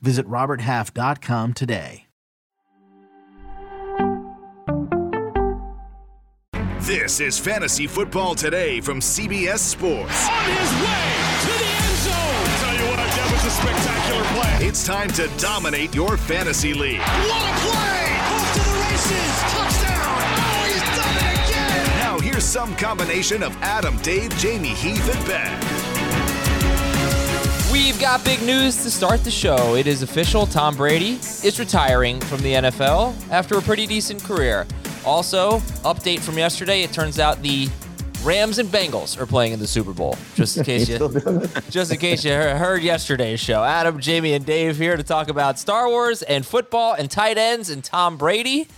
Visit RobertHalf.com today. This is Fantasy Football Today from CBS Sports. On his way to the end zone. Tell you what, that was a spectacular play. It's time to dominate your fantasy league. What a play! Off to the races. Touchdown. Oh, he's done it again. Now here's some combination of Adam, Dave, Jamey, Heath, and Ben. We've got big news to start the show. It is official. Tom Brady is retiring from the NFL after a pretty decent career. Also, update from yesterday. It turns out the Rams and Bengals are playing in the Super Bowl. Just in case you, just in case you heard yesterday's show. Adam, Jamey, and Dave here to talk about Star Wars and football and tight ends and Tom Brady.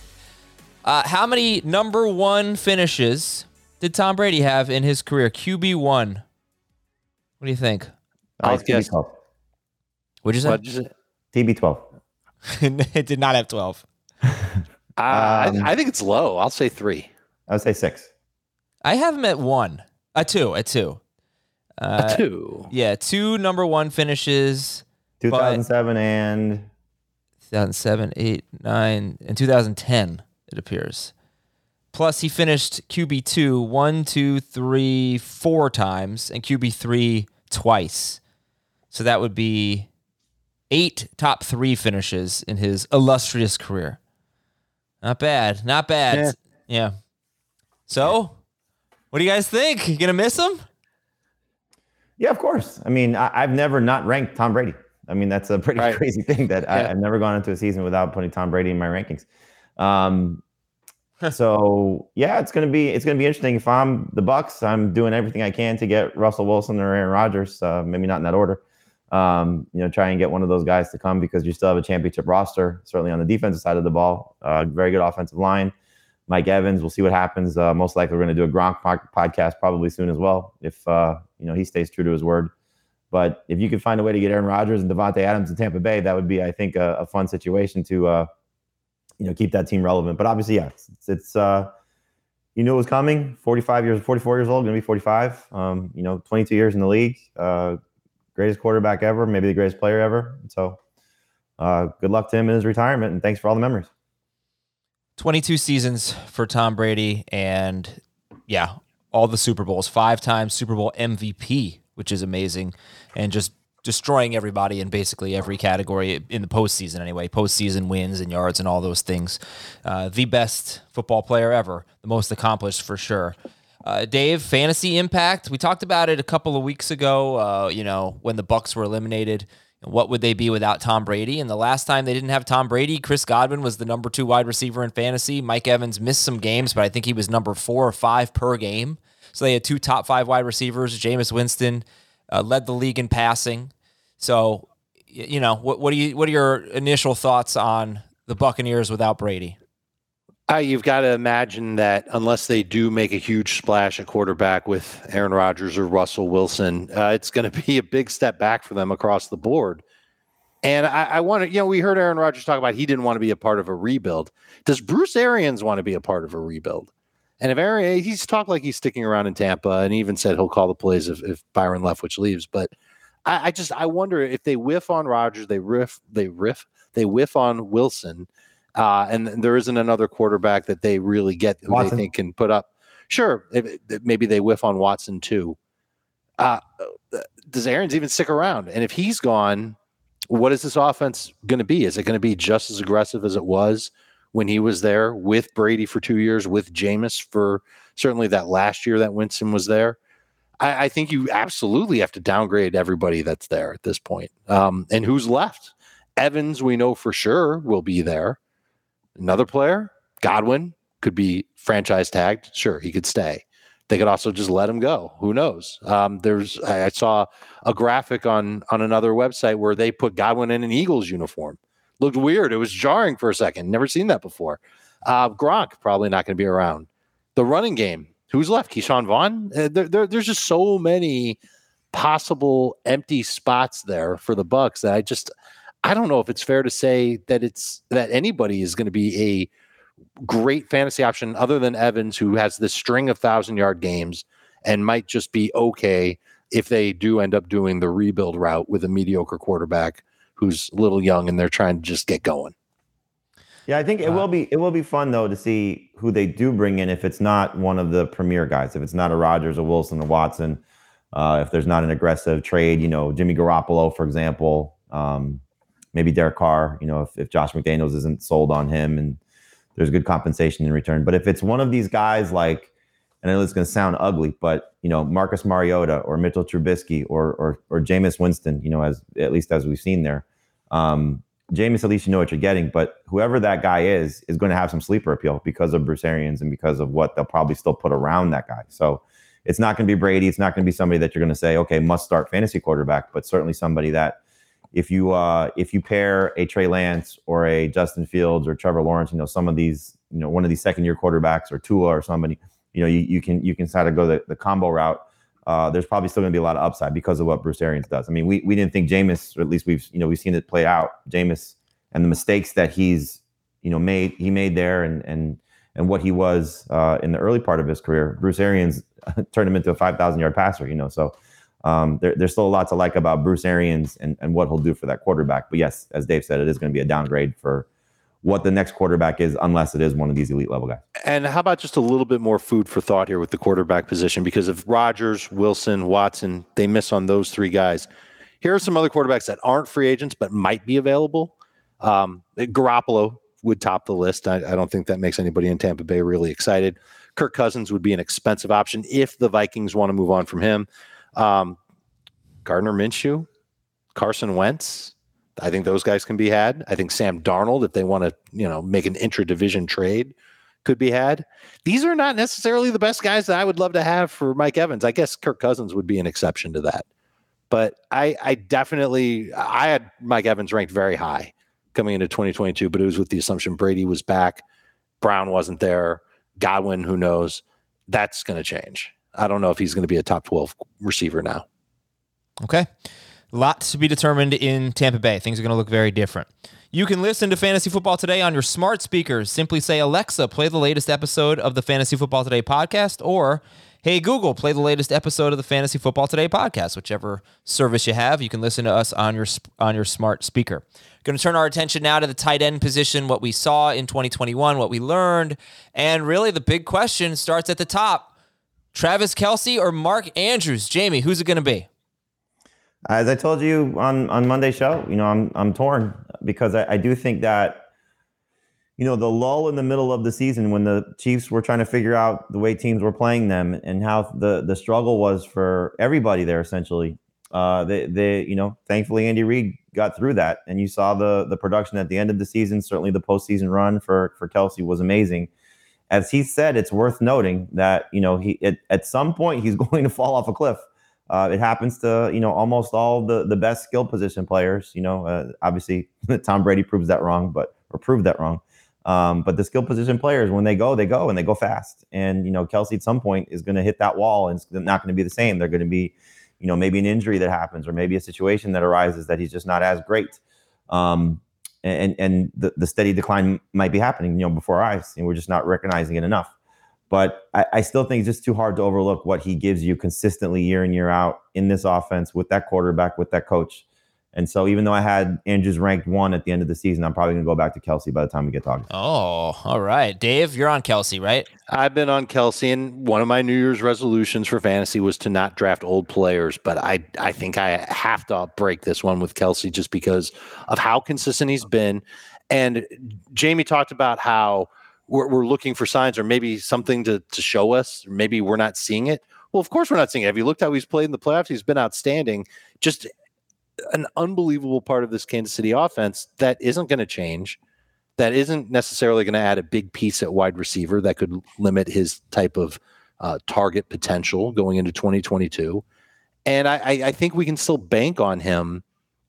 Uh, how many number one finishes did Tom Brady have in his career? QB one. What do you think? I'll guess. TB12. What'd you say? What'd you say? TB12. it did not have 12. Uh, um, I, I, think it's low. I'll say three. I would say six. I have him at one, a two, a two, uh, a two. Yeah, two number one finishes. 2007 and 2007, 8, 9, and 2010, it appears. Plus, he finished QB2 one, two, three, four times, and QB3 twice. So that would be eight top three finishes in his illustrious career. Not bad. Not bad. Yeah. yeah. So, what do you guys think? You gonna miss him? Yeah, of course. I mean, I, have never not ranked Tom Brady. I mean, that's a pretty right. crazy thing that yeah. I, have never gone into a season without putting Tom Brady in my rankings. Um, so yeah, it's gonna be it's gonna be interesting. If I'm the Bucs, I'm doing everything I can to get Russell Wilson or Aaron Rodgers. Uh, maybe not in that order um, you know, try and get one of those guys to come because you still have a championship roster, certainly on the defensive side of the ball. Uh, very good offensive line. Mike Evans, we'll see what happens. Uh, most likely, we're going to do a Gronk podcast probably soon as well, if uh, you know he stays true to his word. But if you could find a way to get Aaron Rodgers and Davante Adams in Tampa Bay, that would be, I think, a, a fun situation to uh, you know keep that team relevant. But obviously, yeah, it's, it's uh, you knew it was coming. 45 years, 44 years old, going to be 45. Um, you know, 22 years in the league. Uh, greatest quarterback ever, maybe the greatest player ever. So, uh, good luck to him in his retirement, and thanks for all the memories. 22 seasons for Tom Brady, and yeah, all the Super Bowls, five times Super Bowl MVP, which is amazing, and just destroying everybody in basically every category in the postseason anyway. Postseason wins and yards and all those things. Uh, the best football player ever, the most accomplished for sure. Uh, Dave, fantasy impact. We talked about it a couple of weeks ago. Uh, you know, when the Bucs were eliminated, what would they be without Tom Brady? And the last time they didn't have Tom Brady, Chris Godwin was the number two wide receiver in fantasy. Mike Evans missed some games, but I think he was number four or five per game. So they had two top five wide receivers. Jameis Winston uh, led the league in passing. So, you know, what, what do you what are your initial thoughts on the Buccaneers without Brady? Uh, you've got to imagine that unless they do make a huge splash at quarterback with Aaron Rodgers or Russell Wilson, uh, it's going to be a big step back for them across the board. And I, I want to, you know, we heard Aaron Rodgers talk about he didn't want to be a part of a rebuild. Does Bruce Arians want to be a part of a rebuild? And if Aaron, he's talked like he's sticking around in Tampa, and he even said he'll call the plays if, if Byron Leftwich leaves. But I, I just I wonder if they whiff on Rodgers, they riff, they riff, they whiff on Wilson uh, and there isn't another quarterback that they really get who Watson. they think can put up. Sure, if, maybe they whiff on Watson too. Uh, does Aaron's even stick around? And if he's gone, what is this offense going to be? Is it going to be just as aggressive as it was when he was there with Brady for two years, with Jameis for certainly that last year that Winston was there? I, I think you absolutely have to downgrade everybody that's there at this point. Um, and who's left? Evans, we know for sure will be there. Another player, Godwin, could be franchise tagged. Sure, he could stay. They could also just let him go. Who knows? Um, there's I saw a graphic on on another website where they put Godwin in an Eagles uniform. Looked weird. It was jarring for a second. Never seen that before. Uh, Gronk probably not going to be around. The running game. Who's left? Ke'Shawn Vaughn. Uh, there, there, there's just so many possible empty spots there for the Bucs that I just I don't know if it's fair to say that it's that anybody is going to be a great fantasy option other than Evans, who has this string of thousand yard games and might just be okay if they do end up doing the rebuild route with a mediocre quarterback who's a little young and they're trying to just get going. Yeah, I think it will be it will be fun though to see who they do bring in if it's not one of the premier guys, if it's not a Rodgers, a Wilson, or Watson, uh, if there's not an aggressive trade, you know, Jimmy Garoppolo, for example, um, maybe Derek Carr, you know, if, if Josh McDaniels isn't sold on him and there's good compensation in return. But if it's one of these guys like, and I know it's going to sound ugly, but you know, Marcus Mariota or Mitchell Trubisky or or or Jameis Winston, you know, as at least as we've seen there. Um, Jameis, at least you know what you're getting. But whoever that guy is, is going to have some sleeper appeal because of Bruce Arians and because of what they'll probably still put around that guy. So it's not going to be Brady. It's not going to be somebody that you're going to say, okay, must start fantasy quarterback, but certainly somebody that if you uh, if you pair a Trey Lance or a Justin Fields or Trevor Lawrence, you know some of these, you know, one of these second year quarterbacks or Tua or somebody, you know, you, you can you can sort of go the, the combo route. Uh, there's probably still going to be a lot of upside because of what Bruce Arians does. I mean, we we didn't think Jameis, or at least we've you know we've seen it play out. Jameis and the mistakes that he's you know made he made there and and and what he was uh, in the early part of his career. Bruce Arians turned him into a 5,000 yard passer. You know, so um, there, there's still a lot to like about Bruce Arians and and what he'll do for that quarterback. But yes, as Dave said, it is going to be a downgrade for what the next quarterback is, unless it is one of these elite level guys. And how about just a little bit more food for thought here with the quarterback position? Because if Rodgers, Wilson, Watson, they miss on those three guys. Here are some other quarterbacks that aren't free agents but might be available. Um, Garoppolo would top the list. I, I, don't think that makes anybody in Tampa Bay really excited. Kirk Cousins would be an expensive option if the Vikings want to move on from him. Um, Gardner Minshew, Carson Wentz, I think those guys can be had. I think Sam Darnold, if they want to, you know, make an intra-division trade, could be had. These are not necessarily the best guys that I would love to have for Mike Evans. I guess Kirk Cousins would be an exception to that. But I, I definitely, I had Mike Evans ranked very high coming into 2022, but it was with the assumption Brady was back, Brown wasn't there, Godwin, who knows? That's going to change. I don't know if he's going to be a top 12 receiver now. Okay. Lots to be determined in Tampa Bay. Things are going to look very different. You can listen to Fantasy Football Today on your smart speakers. Simply say, Alexa, play the latest episode of the Fantasy Football Today podcast, or Hey Google, play the latest episode of the Fantasy Football Today podcast. Whichever service you have, you can listen to us on your on your smart speaker. Going to turn our attention now to the tight end position, what we saw in 2021, what we learned, and really the big question starts at the top: Travis Kelce or Mark Andrews? Jamey, who's it going to be? As I told you on on Monday show, you know, I'm I'm torn because I, I do think that you know the lull in the middle of the season when the Chiefs were trying to figure out the way teams were playing them and how the the struggle was for everybody there essentially. Uh, they they you know thankfully Andy Reid got through that and you saw the the production at the end of the season. Certainly the postseason run for for Kelce was amazing. As he said, it's worth noting that you know he it, at some point he's going to fall off a cliff uh, it happens to you know almost all the the best skill position players. You know, uh, obviously Tom Brady proves that wrong, but or proved that wrong. Um, but the skill position players, when they go, they go and they go fast. And you know, Kelce at some point is going to hit that wall, and it's not going to be the same. They're going to be, you know, maybe an injury that happens, or maybe a situation that arises that he's just not as great. Um, and and the, the steady decline might be happening, you know, before our eyes, and we're just not recognizing it enough. But I, I, still think it's just too hard to overlook what he gives you consistently year in, year out in this offense with that quarterback, with that coach. And so even though I had Andrews ranked one at the end of the season, I'm probably going to go back to Kelce by the time we get talking. Oh, all right. Dave, you're on Kelce, right? I've been on Kelce, and one of my New Year's resolutions for fantasy was to not draft old players. But I, I think I have to break this one with Kelce just because of how consistent he's been. And Jamey talked about how we're, we're looking for signs or maybe something to, to show us. Maybe we're not seeing it. Well, of course we're not seeing it. Have you looked how he's played in the playoffs? He's been outstanding. Just an unbelievable part of this Kansas City offense that isn't going to change. That isn't necessarily going to add a big piece at wide receiver that could limit his type of uh, target potential going into 2022. And I, I think we can still bank on him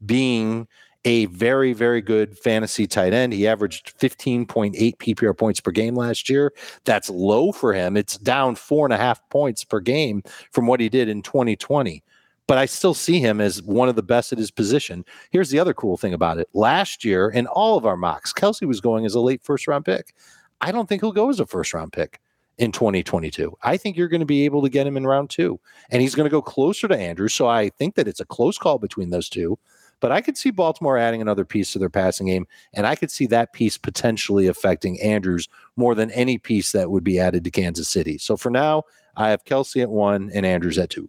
being a very, very good fantasy tight end. He averaged 15.8 PPR points per game last year. That's low for him. It's down four and a half points per game from what he did in 2020. But I still see him as one of the best at his position. Here's the other cool thing about it. Last year, in all of our mocks, Kelce was going as a late first round pick. I don't think he'll go as a first round pick in 2022. I think you're going to be able to get him in round two, and he's going to go closer to Andrews. So I think that it's a close call between those two. But I could see Baltimore adding another piece to their passing game, and I could see that piece potentially affecting Andrews more than any piece that would be added to Kansas City. So for now, I have Kelce at one and Andrews at two.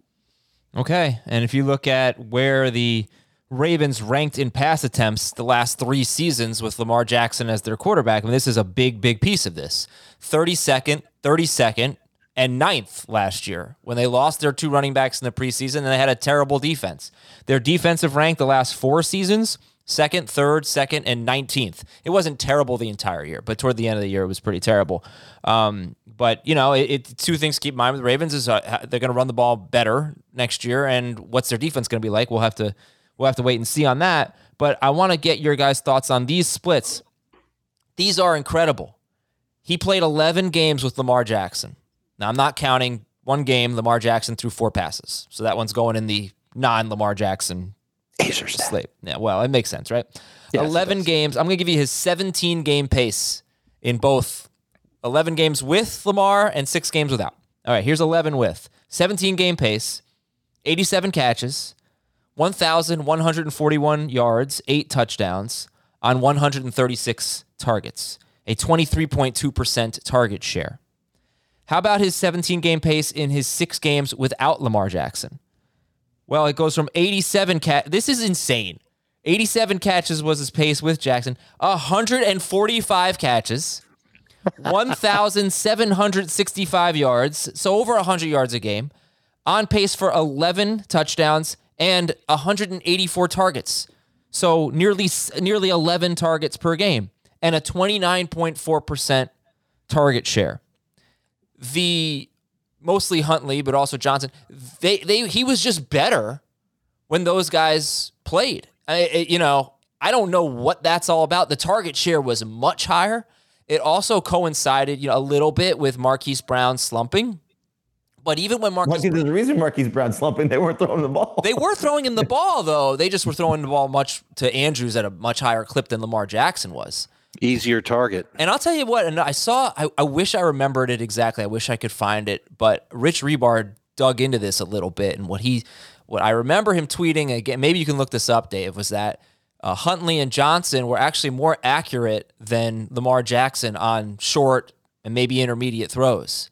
Okay. And if you look at where the Ravens ranked in pass attempts the last three seasons with Lamar Jackson as their quarterback. I mean, this is a big, big piece of this. 32nd, 32nd, and ninth last year when they lost their two running backs in the preseason and they had a terrible defense. Their defensive rank the last four seasons second, third, second, and 19th. It wasn't terrible the entire year, but toward the end of the year, it was pretty terrible. Um, but, you know, it, it, two things to keep in mind with the Ravens is uh, they're going to run the ball better next year. And what's their defense going to be like? We'll have to we'll have to wait and see on that. But I want to get your guys' thoughts on these splits. These are incredible. He played 11 games with Lamar Jackson. Now, I'm not counting one game Lamar Jackson threw four passes. So that one's going in the non Lamar Jackson slate. Yeah, well, it makes sense, right? Yes, 11 games. I'm going to give you his 17 game pace in both 11 games with Lamar and six games without. All right, here's 11 with 17 game pace, 87 catches, 1,141 yards, eight touchdowns on 136 targets, a 23.2% target share. How about his 17 game pace in his six games without Lamar Jackson? Well, it goes from 87 cat. This is insane. 87 catches was his pace with Jackson. 145 catches, 1,765 yards, so over 100 yards a game, on pace for 11 touchdowns and 184 targets. So nearly nearly 11 targets per game and a 29.4% target share the mostly Huntley, but also Johnson. They they he was just better when those guys played. I, you know, I don't know what that's all about. The target share was much higher. It also coincided, you know, a little bit with Marquise Brown slumping. But even when Marquise, Marquise there's a reason Marquise Brown slumping. They weren't throwing the ball. they were throwing him the ball though. They just were throwing the ball much to Andrews at a much higher clip than Lamar Jackson was. Easier target. And I'll tell you what, and I saw, I, I wish I remembered it exactly. I wish I could find it, but Rich Hribar dug into this a little bit. And what he, what I remember him tweeting again, maybe you can look this up, Dave, was that uh, Huntley and Johnson were actually more accurate than Lamar Jackson on short and maybe intermediate throws.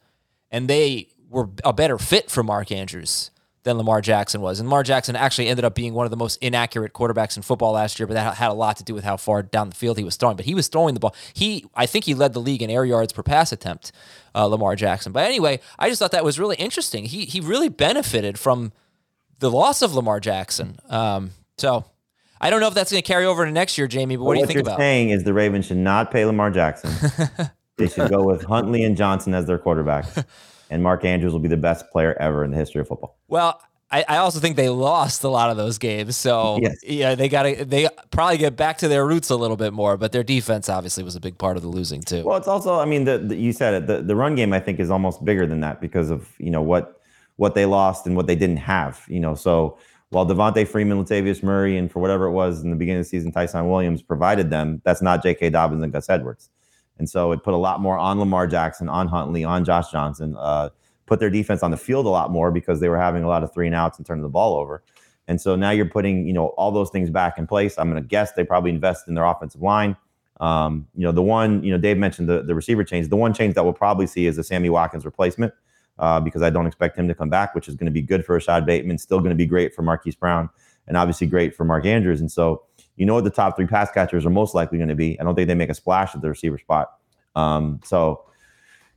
And they were a better fit for Mark Andrews than Lamar Jackson was. And Lamar Jackson actually ended up being one of the most inaccurate quarterbacks in football last year, but that had a lot to do with how far down the field he was throwing. But he was throwing the ball. He, I think he led the league in air yards per pass attempt, uh, Lamar Jackson. But anyway, I just thought that was really interesting. He he really benefited from the loss of Lamar Jackson. Um, so I don't know if that's going to carry over to next year, Jamey. But what, do you think about? What you're saying is the Ravens should not pay Lamar Jackson. they should go with Huntley and Johnson as their quarterbacks and Mark Andrews will be the best player ever in the history of football. Well, I, I also think they lost a lot of those games, so yes. yeah, they got to they probably get back to their roots a little bit more. But their defense obviously was a big part of the losing too. Well, it's also, I mean, the, the you said it, the the run game I think is almost bigger than that because of you know what what they lost and what they didn't have. You know, so while Devonta Freeman, Latavius Murray, and for whatever it was in the beginning of the season, Ty'Son Williams provided them, that's not J.K. Dobbins and Gus Edwards. And so it put a lot more on Lamar Jackson, on Huntley, on Josh Johnson. Uh, put their defense on the field a lot more because they were having a lot of three and outs and turning the ball over. And so now you're putting, you know, all those things back in place. I'm going to guess they probably invest in their offensive line. Um, you know, the one, you know, Dave mentioned the, the receiver change. The one change that we'll probably see is a Sammy Watkins replacement uh, because I don't expect him to come back, which is going to be good for Rashod Bateman, still going to be great for Marquise Brown, and obviously great for Mark Andrews. And so, you know what the top three pass catchers are most likely going to be. I don't think they make a splash at the receiver spot. Um, so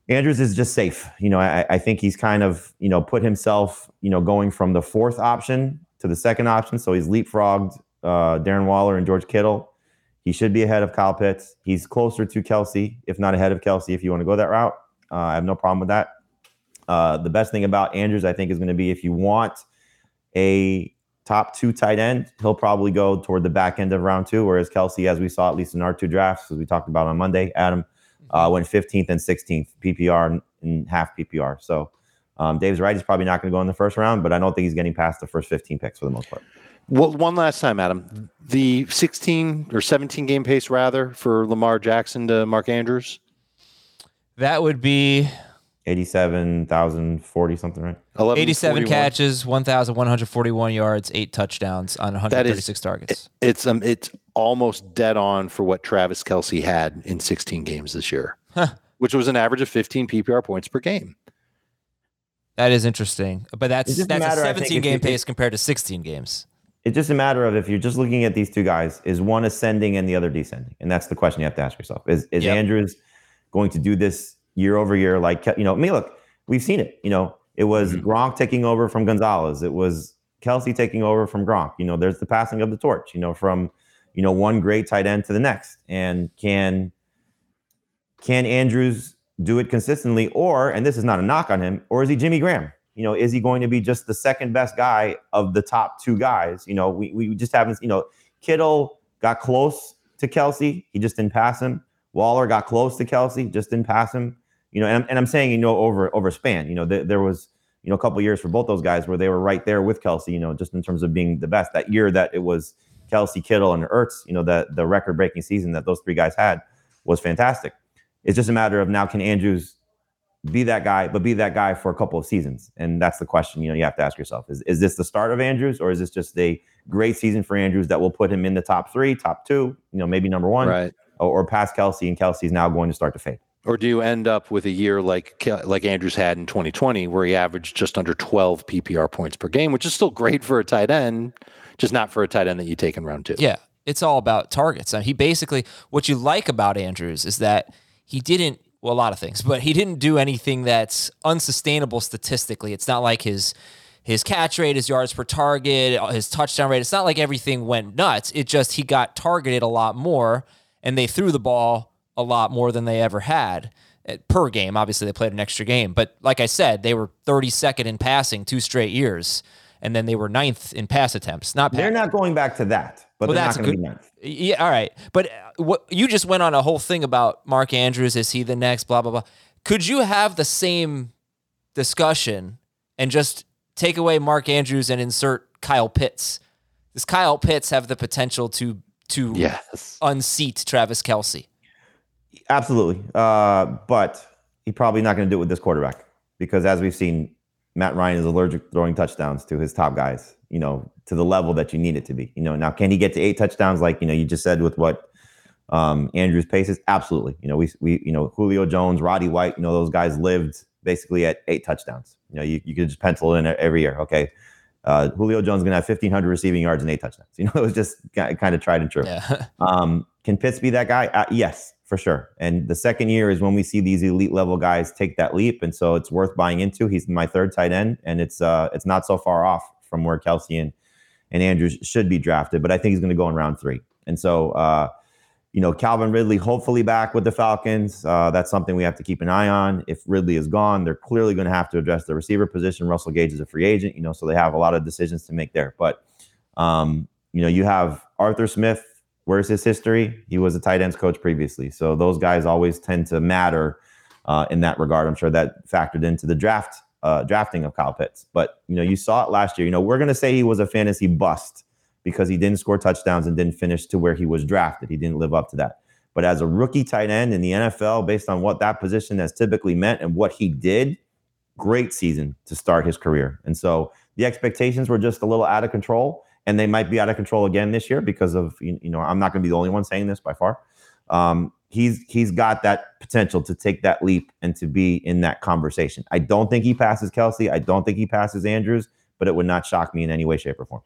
Andrews is just safe. You know, I, I, think he's kind of, you know, put himself, you know, going from the fourth option to the second option. So he's leapfrogged uh, Darren Waller and George Kittle. He should be ahead of Kyle Pitts. He's closer to Kelce, if not ahead of Kelce, if you want to go that route. Uh, I have no problem with that. Uh, the best thing about Andrews, I think, is going to be if you want a top two tight end, he'll probably go toward the back end of round two. Whereas Kelce, as we saw at least in our two drafts, as we talked about on Monday, Adam uh, went 15th and 16th PPR and half PPR. So um, Dave's right; he's probably not going to go in the first round, but I don't think he's getting past the first 15 picks for the most part. Well, one last time, Adam. The 16 or 17 game pace, rather, for Lamar Jackson to Mark Andrews. That would be 87,040 something, right? 87 catches, 1,141 yards, eight touchdowns on 136 is, targets. It, it's um, it's almost dead on for what Travis Kelce had in 16 games this year, huh. which was an average of 15 PPR points per game. That is interesting, but that's that's matter, a 17 game pace compared to 16 games. It's just a matter of if you're just looking at these two guys, is one ascending and the other descending, and that's the question you have to ask yourself: Is is yep. Andrews going to do this year over year? Like you know, I mean, look, we've seen it. You know, it was mm-hmm. Gronk taking over from Gonzalez. It was Kelce taking over from Gronk. You know, there's the passing of the torch. You know, from you know one great tight end to the next, and can can Andrews do it consistently, or and this is not a knock on him, or is he Jimmy Graham? You know, is he going to be just the second best guy of the top two guys? You know, we we just haven't. You know, Kittle got close to Kelce. he just didn't pass him. Waller got close to Kelce, just didn't pass him. You know, and, and I'm saying you know over over span. You know, th- there was you know a couple years for both those guys where they were right there with Kelce, You know, just in terms of being the best. That year that it was Kelce, Kittle, and Ertz. You know, the the record breaking season that those three guys had was fantastic. It's just a matter of now can Andrews be that guy, but be that guy for a couple of seasons? And that's the question, you know, you have to ask yourself. Is, is this the start of Andrews or is this just a great season for Andrews that will put him in the top three, top two, you know, maybe number one, right. or, or past Kelce and Kelce's now going to start to fade? Or do you end up with a year like like Andrews had in 2020, where he averaged just under 12 PPR points per game, which is still great for a tight end, just not for a tight end that you take in round two. Yeah, it's all about targets. And he basically, what you like about Andrews is that he didn't well, a lot of things, but he didn't do anything that's unsustainable statistically. It's not like his his catch rate, his yards per target, uh, his touchdown rate. It's not like everything went nuts. It just he got targeted a lot more, and they threw the ball a lot more than they ever had eh, per game. Obviously, they played an extra game, but like I said, they were 32nd in passing two straight years, and then they were ninth in pass attempts. Not they're not going back to that, but well, they're not going to be ninth. Yeah, all right. But uh, what you just went on a whole thing about Mark Andrews. Is he the next? Blah blah blah. Could you have the same discussion and just take away Mark Andrews and insert Kyle Pitts? Does Kyle Pitts have the potential to to yes. unseat Travis Kelce? Absolutely, uh, but he's probably not going to do it with this quarterback because, as we've seen, Matt Ryan is allergic throwing touchdowns to his top guys. You know, to the level that you need it to be. You know, now can he get to eight touchdowns like you know you just said with what um, Andrews paces? Absolutely. You know, we we you know Julio Jones, Roddy White. You know, those guys lived basically at eight touchdowns. You know, you, you could just pencil in every year. Okay, uh, Julio Jones is going to have 1,500 receiving yards and eight touchdowns. You know, it was just kind of tried and true. Yeah. um, can Pitts be that guy? Uh, yes, for sure. And the second year is when we see these elite level guys take that leap, and so it's worth buying into. He's my third tight end, and it's uh, it's not so far off from where Kelce and and Andrews should be drafted, but I think he's going to go in round three. And so, uh, you know, Calvin Ridley hopefully back with the Falcons. Uh, that's something we have to keep an eye on. If Ridley is gone, they're clearly going to have to address the receiver position. Russell Gage is a free agent, you know, so they have a lot of decisions to make there. But, um, you know, you have Arthur Smith. Where's his history? He was a tight ends coach previously. So those guys always tend to matter uh, in that regard. I'm sure that factored into the draft uh, drafting of Kyle Pitts. But you know, you saw it last year. You know, we're going to say he was a fantasy bust because he didn't score touchdowns and didn't finish to where he was drafted. He didn't live up to that. But as a rookie tight end in the NFL, based on what that position has typically meant and what he did, great season to start his career. And so the expectations were just a little out of control, and they might be out of control again this year because of you know I'm not going to be the only one saying this by far. Um, he's he's got that potential to take that leap and to be in that conversation. I don't think he passes Kelce. I don't think he passes Andrews, but it would not shock me in any way, shape, or form.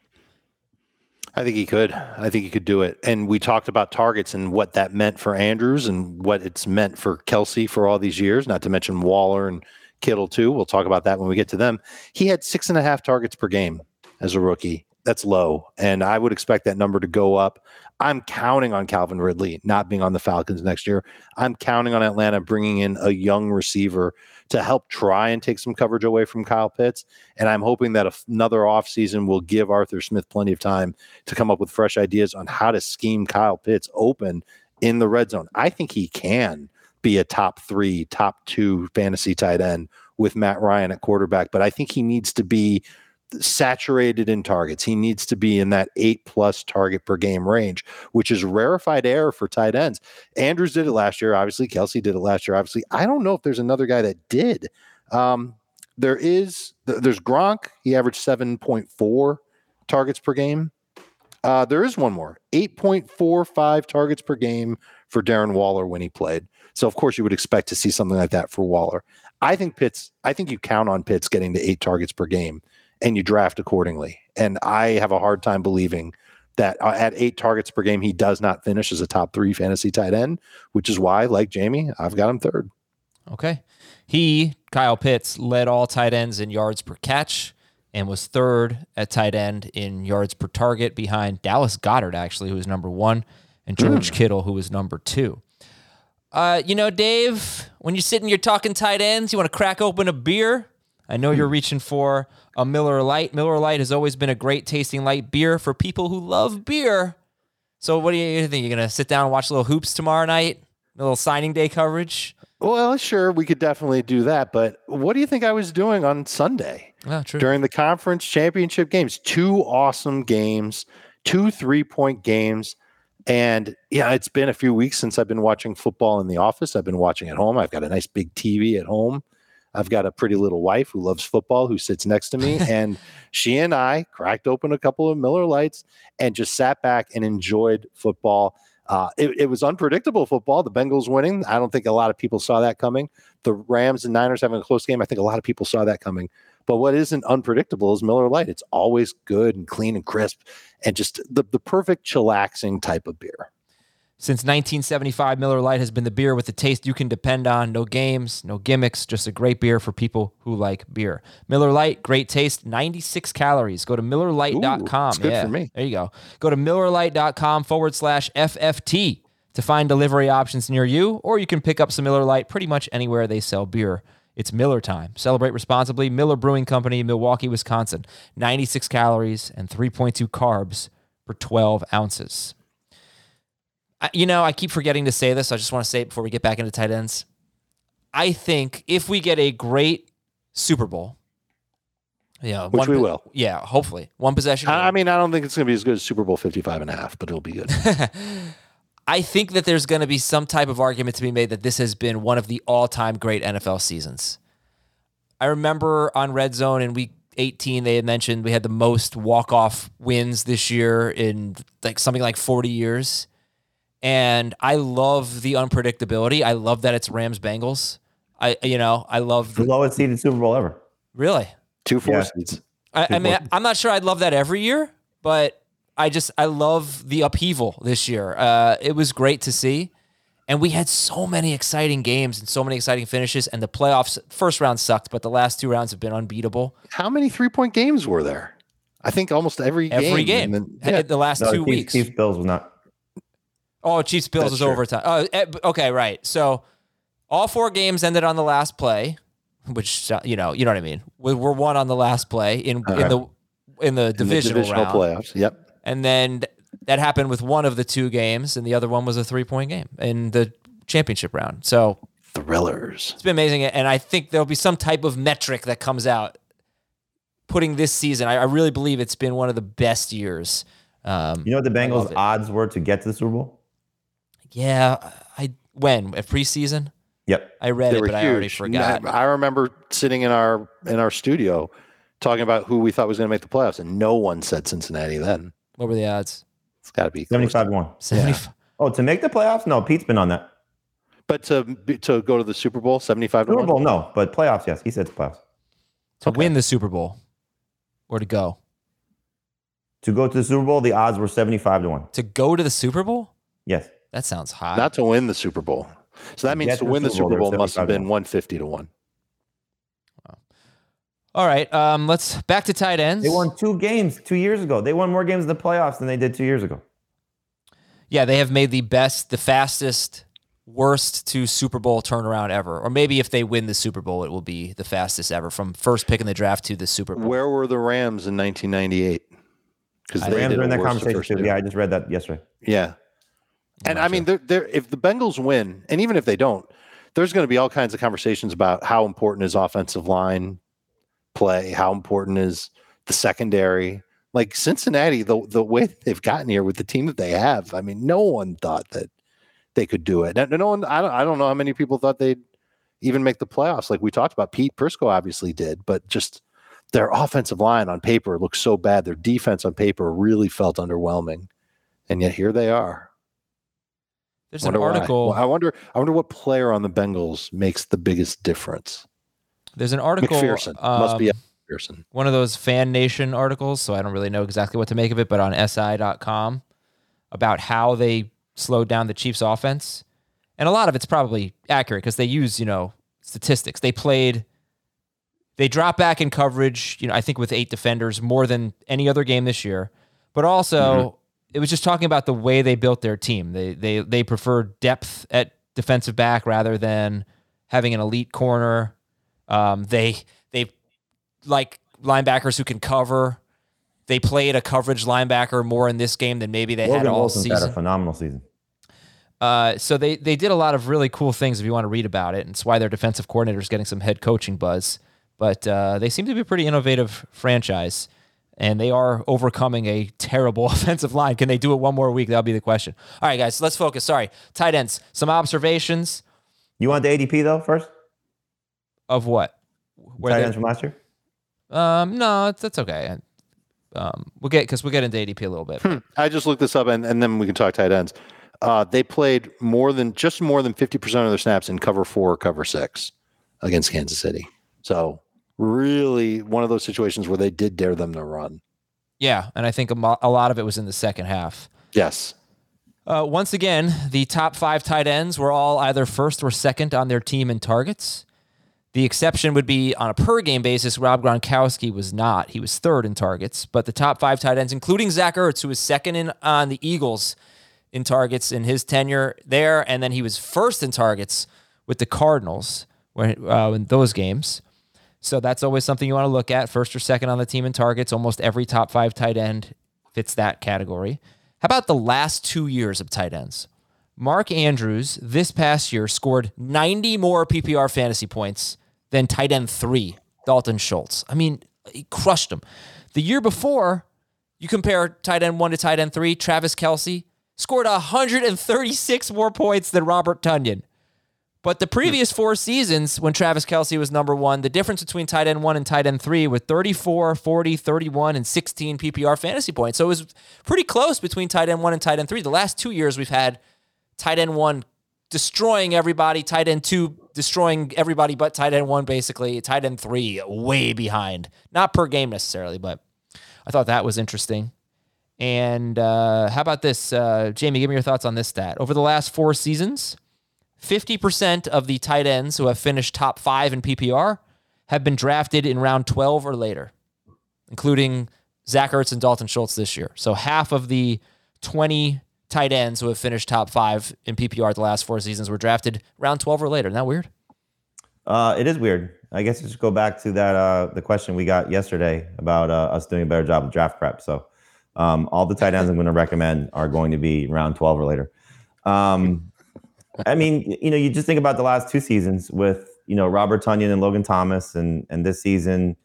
I think he could. I think he could do it. And we talked about targets and what that meant for Andrews and what it's meant for Kelce for all these years, not to mention Waller and Kittle too. We'll talk about that when we get to them. He had six and a half targets per game as a rookie That's low. And I would expect that number to go up. I'm counting on Calvin Ridley not being on the Falcons next year. I'm counting on Atlanta bringing in a young receiver to help try and take some coverage away from Kyle Pitts. And I'm hoping that another offseason will give Arthur Smith plenty of time to come up with fresh ideas on how to scheme Kyle Pitts open in the red zone. I think he can be a top three, top two fantasy tight end with Matt Ryan at quarterback, but I think he needs to be saturated in targets. He needs to be in that eight plus target per game range, which is rarefied air for tight ends. Andrews did it last year. Obviously, Kelce did it last year. Obviously, I don't know if there's another guy that did. Um, there is, there's Gronk. He averaged 7.4 targets per game. Uh, there is one more 8.45 targets per game for Darren Waller when he played. So, of course, you would expect to see something like that for Waller. I think Pitts, I think you count on Pitts getting to eight targets per game and you draft accordingly. And I have a hard time believing that uh, at eight targets per game, he does not finish as a top three fantasy tight end, which is why, like Jamey, I've got him third. Okay. He, Kyle Pitts, led all tight ends in yards per catch and was third at tight end in yards per target behind Dallas Goedert, actually, who was number one, and George mm. Kittle, who was number two. Uh, you know, Dave, when you're sitting, you're talking tight ends, you want to crack open a beer. I know you're hmm. reaching for a Miller Lite. Miller Lite has always been a great tasting light beer for people who love beer. So, what do you think? You're gonna sit down and watch a little hoops tomorrow night? A little signing day coverage? Well, sure, we could definitely do that. But what do you think I was doing on Sunday oh, during the conference championship games? Two awesome games, two three point games. And yeah, it's been a few weeks since I've been watching football in the office. I've been watching at home. I've got a nice big TV at home. I've got a pretty little wife who loves football who sits next to me. and she and I cracked open a couple of Miller Lites and just sat back and enjoyed football. Uh, it, it, was unpredictable football. The Bengals winning. I don't think a lot of people saw that coming. The Rams and Niners having a close game. I think a lot of people saw that coming. But what isn't unpredictable is Miller Lite. It's always good and clean and crisp and just the, the perfect chillaxing type of beer. Since 1975, Miller Lite has been the beer with the taste you can depend on. No games, no gimmicks, just a great beer for people who like beer. Miller Lite, great taste, 96 calories. Go to MillerLite.com. Ooh, good yeah, for me. There you go. Go to MillerLite.com forward slash FFT to find delivery options near you, or you can pick up some Miller Lite pretty much anywhere they sell beer. It's Miller time. Celebrate responsibly. Miller Brewing Company, Milwaukee, Wisconsin. 96 calories and 3.2 carbs per 12 ounces you know, I keep forgetting to say this. I just want to say it before we get back into tight ends. I think if we get a great Super Bowl, yeah, which we will. Yeah, hopefully. One possession. I, I mean, I don't think it's going to be as good as Super Bowl 55 and a half, but it'll be good. I think that there's going to be some type of argument to be made that this has been one of the all-time great NFL seasons. I remember on Red Zone in week 18 they had mentioned we had the most walk-off wins this year in like something like 40 years. And I love the unpredictability. I love that it's Rams Bengals. I you know I love the, the lowest seeded Super Bowl ever. Really, two four yeah. seeds. I, I mean, I'm not sure I'd love that every year, but I just I love the upheaval this year. Uh, it was great to see, and we had so many exciting games and so many exciting finishes. And the playoffs first round sucked, but the last two rounds have been unbeatable. How many three point games were there? I think almost every every game. game. Then, yeah. The last no, two Chiefs, weeks. Chiefs Bills was not Oh, Chiefs Bills is overtime. Oh, eh, okay, right. So all four games ended on the last play, which you know, you know what I mean. We were one on the last play in uh-huh. in the in the divisional, in the divisional round. playoffs. Yep. And then that happened with one of the two games, and the other one was a three point game in the championship round. So thrillers. It's been amazing, and I think there'll be some type of metric that comes out putting this season. I, I really believe it's been one of the best years. Um, you know what the Bengals' odds were to get to the Super Bowl? Yeah, I when at preseason. Yep, I read they it, but huge. I already forgot. I remember sitting in our in our studio talking about who we thought was going to make the playoffs, and no one said Cincinnati then. What were the odds? It's got to be seventy-five to one. Seventy-five. Yeah. Oh, to make the playoffs? No, Pete's been on that. But to to go to the Super Bowl, seventy-five. Super Bowl, no, but playoffs, yes. He said playoffs. To okay. win the Super Bowl, or to go. To go to the Super Bowl, the odds were seventy-five to one. To go to the Super Bowl? Yes. That sounds high. Not to win the Super Bowl. So that means to win the Super Bowl, must have been 150 to 1. All right, um, let's back to tight ends. They won two games two years ago. They won more games in the playoffs than they did two years ago. Yeah, they have made the best, the fastest, worst to Super Bowl turnaround ever. Or maybe if they win the Super Bowl, it will be the fastest ever from first pick in the draft to the Super Bowl. Where were the Rams in 1998? Because the Rams were in that conversation too. Yeah, I just read that yesterday. Yeah, and I mean, they're, they're, if the Bengals win, and even if they don't, there's going to be all kinds of conversations about how important is offensive line play, how important is the secondary. Like Cincinnati, the the way they've gotten here with the team that they have, I mean, no one thought that they could do it. No one, I don't, I don't know how many people thought they'd even make the playoffs. Like we talked about, Pete Prisco obviously did, but just their offensive line on paper looks so bad. Their defense on paper really felt underwhelming, and yet here they are. There's an article. Well, I wonder. I wonder what player on the Bengals makes the biggest difference. There's an article. McPherson um, must be McPherson. One of those Fan Nation articles. So I don't really know exactly what to make of it, but on SI.com about how they slowed down the Chiefs' offense, and a lot of it's probably accurate because they use you know statistics. They played. They drop back in coverage. You know, I think with eight defenders more than any other game this year, but also. Mm-hmm it was just talking about the way they built their team. They they they prefer depth at defensive back rather than having an elite corner. Um, they they like linebackers who can cover. They played a coverage linebacker more in this game than maybe they had all Wilson's season. Had a phenomenal season. Uh, so they they did a lot of really cool things if you want to read about it. And it's why their defensive coordinator is getting some head coaching buzz. But uh, they seem to be a pretty innovative franchise and they are overcoming a terrible offensive line. Can they do it one more week? That'll be the question. All right, guys, let's focus. Sorry, tight ends. Some observations. You want the ADP though first? Of what? Where tight ends from last year? Um, no, that's okay. Um, we'll get because we'll get into ADP a little bit. Hmm. I just looked this up, and, and then we can talk tight ends. Uh, they played more than just more than fifty percent of their snaps in cover four, cover six against Kansas City. So really one of those situations where they did dare them to run. Yeah, and I think a, mo- a lot of it was in the second half. Yes. Uh, once again, the top five tight ends were all either first or second on their team in targets. The exception would be on a per game basis. Rob Gronkowski was not. He was third in targets, but the top five tight ends, including Zach Ertz, who was second in on the Eagles in targets in his tenure there, and then he was first in targets with the Cardinals when, uh, in those games. So that's always something you want to look at. First or second on the team in targets. Almost every top five tight end fits that category. How about the last two years of tight ends? Mark Andrews this past year scored 90 more PPR fantasy points than tight end three, Dalton Schultz. I mean, he crushed him. The year before, you compare tight end one to tight end three, Travis Kelce scored 136 more points than Robert Tonyan. But the previous four seasons, when Travis Kelce was number one, the difference between tight end one and tight end three was 34, 40, 31, and 16 PPR fantasy points. So it was pretty close between tight end one and tight end three. The last two years, we've had tight end one destroying everybody, tight end two destroying everybody but tight end one, basically. Tight end three way behind. Not per game necessarily, but I thought that was interesting. And uh, how about this? Uh, Jamey, give me your thoughts on this stat. Over the last four seasons, 50% of the tight ends who have finished top five in PPR have been drafted in round 12 or later, including Zach Ertz and Dalton Schultz this year. So half of the 20 tight ends who have finished top five in PPR the last four seasons were drafted round 12 or later. Isn't that weird? Uh, it is weird. I guess just go back to that uh, the question we got yesterday about uh, us doing a better job of draft prep. So um, all the tight ends I'm going to recommend are going to be round 12 or later. Um, I mean, you know, you just think about the last two seasons with, you know, Robert Tonyan and Logan Thomas and and this season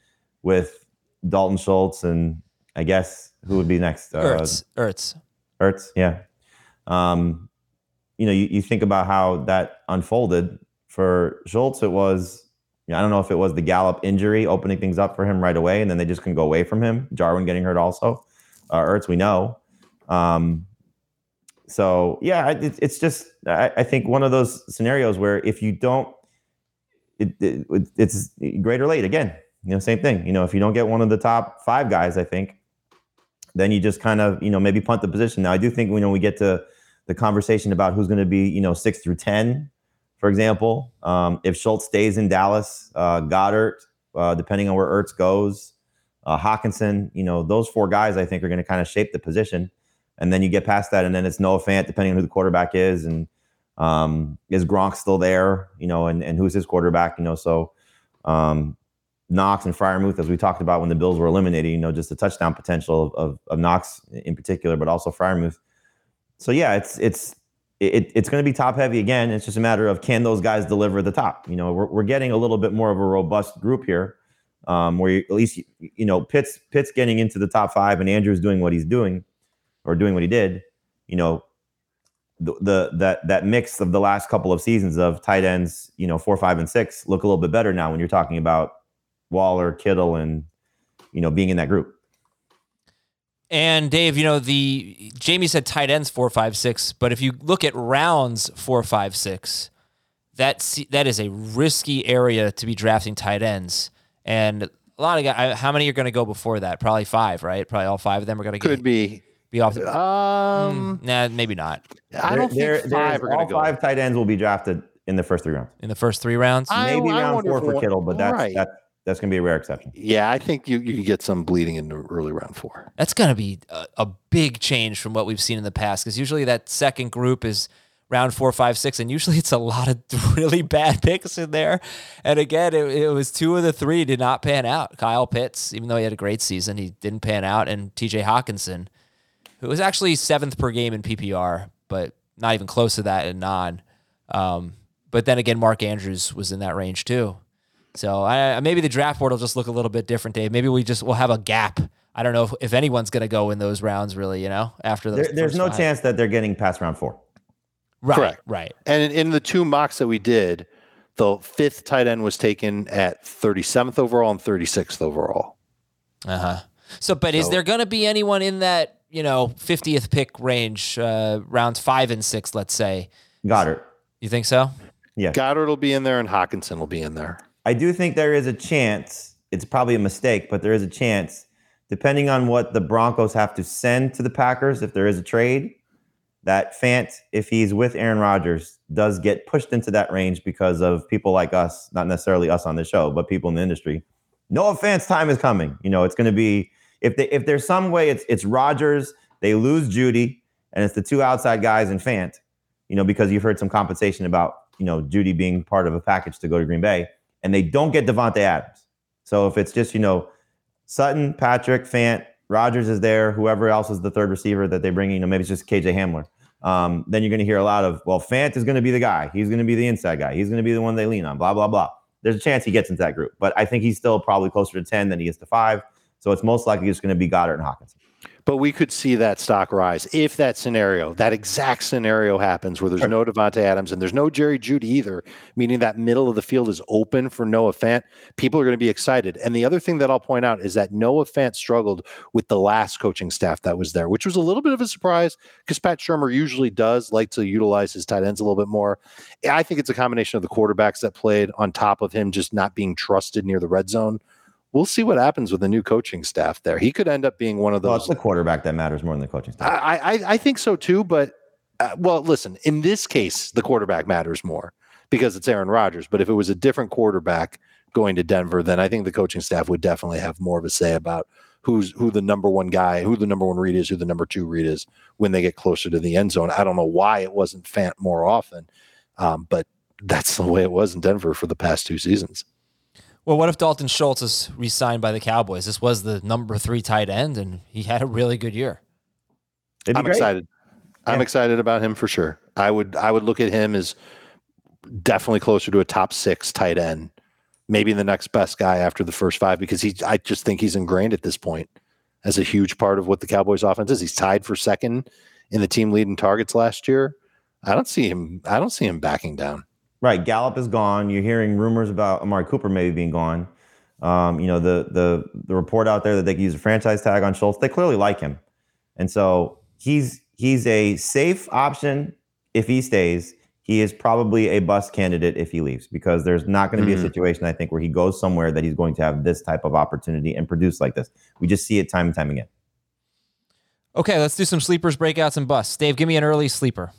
with Dalton Schultz and I guess who would be next? Uh, Ertz. Ertz. Ertz, yeah. Um, you know, you, you think about how that unfolded for Schultz. It was, you know, I don't know if it was the Gallup injury opening things up for him right away, and then they just couldn't go away from him. Jarwin getting hurt also. Uh, Ertz, we know. Um, so yeah, it, it's just I, I, think one of those scenarios where if you don't, it, it, it's great or late again. You know, same thing. You know, if you don't get one of the top five guys, I think, then you just kind of you know maybe punt the position. Now I do think you know we get to the conversation about who's going to be you know six through ten, for example. Um, if Schultz stays in Dallas, uh, Goedert uh, depending on where Ertz goes. Uh, Hockenson, you know, those four guys I think are going to kind of shape the position. And then you get past that, and then it's Noah Fant, depending on who the quarterback is, and um, is Gronk still there, you know, and, and who's his quarterback, you know. So um, Knox and Freiermuth, as we talked about when the Bills were eliminated, you know, just the touchdown potential of, of, of Knox in particular, but also Freiermuth. So yeah, it's it's it, it's going to be top heavy again. It's just a matter of can those guys deliver at the top. You know, we're, we're getting a little bit more of a robust group here, um, where you, at least you know Pitts Pitts getting into the top five and Andrews doing what he's doing, or doing what he did. You know, the, the that that mix of the last couple of seasons of tight ends, you know, four, five, and six look a little bit better now when you're talking about Waller, Kittle, and you know being in that group. And Dave, you know, the Jamey said tight ends four, five, six, but if you look at rounds four, five, six, that's that is a risky area to be drafting tight ends. And a lot of guys, how many are going to go before that? Probably five, right? Probably all five of them are going to could be be off. The, um, mm, nah, maybe not. I don't there, think there, five are all go. five tight ends will be drafted in the first three rounds. In the first three rounds, maybe I, round four for Kittle, but that's right. that that's going to be a rare exception. Yeah, I think you you get some bleeding in the early round four. That's going to be a, a, big change from what we've seen in the past because usually that second group is round four, five, six, and usually it's a lot of really bad picks in there. And again, it, it was two of the three did not pan out. Kyle Pitts, even though he had a great season, he didn't pan out, and T.J. Hockenson, who was actually seventh per game in PPR, but not even close to that in non. Um, but then again, Mark Andrews was in that range too. So I, maybe the draft board will just look a little bit different, Dave. Maybe we just will have a gap. I don't know if, if anyone's going to go in those rounds, really. You know, after those. There, there's no five. chance that they're getting past round four. Right. Correct. Right. And in, in the two mocks that we did, the fifth tight end was taken at 37th overall and 36th overall. Uh huh. So, but so, is there going to be anyone in that you know 50th pick range, uh, rounds five and six, let's say? Goedert. You think so? Yeah. Goedert will be in there, and Hockenson will be in there. I do think there is a chance. It's probably a mistake, but there is a chance, depending on what the Broncos have to send to the Packers, if there is a trade, that Fant, if he's with Aaron Rodgers, does get pushed into that range because of people like us, not necessarily us on the show, but people in the industry. No offense, time is coming. You know, it's going to be if they, if there's some way it's it's Rodgers, they lose Jeudy, and it's the two outside guys and Fant. You know, because you've heard some compensation about you know Jeudy being part of a package to go to Green Bay and they don't get Davante Adams. So if it's just, you know, Sutton, Patrick, Fant, Rodgers is there, whoever else is the third receiver that they bring you know, maybe it's just KJ Hamler. Um, then you're going to hear a lot of, well, Fant is going to be the guy. He's going to be the inside guy. He's going to be the one they lean on, blah, blah, blah. There's a chance he gets into that group, but I think he's still probably closer to 10 than he is to five. So it's most likely just going to be Goedert and Hockenson. But we could see that stock rise if that scenario, that exact scenario happens where there's no Davante Adams and there's no Jerry Jeudy either, meaning that middle of the field is open for Noah Fant. People are going to be excited. And the other thing that I'll point out is that Noah Fant struggled with the last coaching staff that was there, which was a little bit of a surprise because Pat Shurmur usually does like to utilize his tight ends a little bit more. I think it's a combination of the quarterbacks that played on top of him just not being trusted near the red zone we'll see what happens with the new coaching staff there. He could end up being one of those. Well, it's the quarterback that matters more than the coaching staff. I I, I think so too, but uh, well, listen, in this case, the quarterback matters more because it's Aaron Rodgers. But if it was a different quarterback going to Denver, then I think the coaching staff would definitely have more of a say about who's who the number one guy, who the number one read is, who the number two read is when they get closer to the end zone. I don't know why it wasn't Fant more often, um, but that's the way it was in Denver for the past two seasons. Well, what if Dalton Schultz is re-signed by the Cowboys? This was the number three tight end, and he had a really good year. I'm great. excited. Yeah. I'm excited about him for sure. I would I would look at him as definitely closer to a top six tight end, maybe the next best guy after the first five because he I just think he's ingrained at this point as a huge part of what the Cowboys offense is. He's tied for second in the team leading targets last year. I don't see him. I don't see him backing down. Right, Gallup is gone. You're hearing rumors about Amari Cooper maybe being gone. Um, you know, the the the report out there that they could use a franchise tag on Schultz. They clearly like him, and so he's he's a safe option if he stays. He is probably a bust candidate if he leaves because there's not going to be mm-hmm. a situation I think where he goes somewhere that he's going to have this type of opportunity and produce like this. We just see it time and time again. Okay, let's do some sleepers, breakouts, and busts. Dave, give me an early sleeper.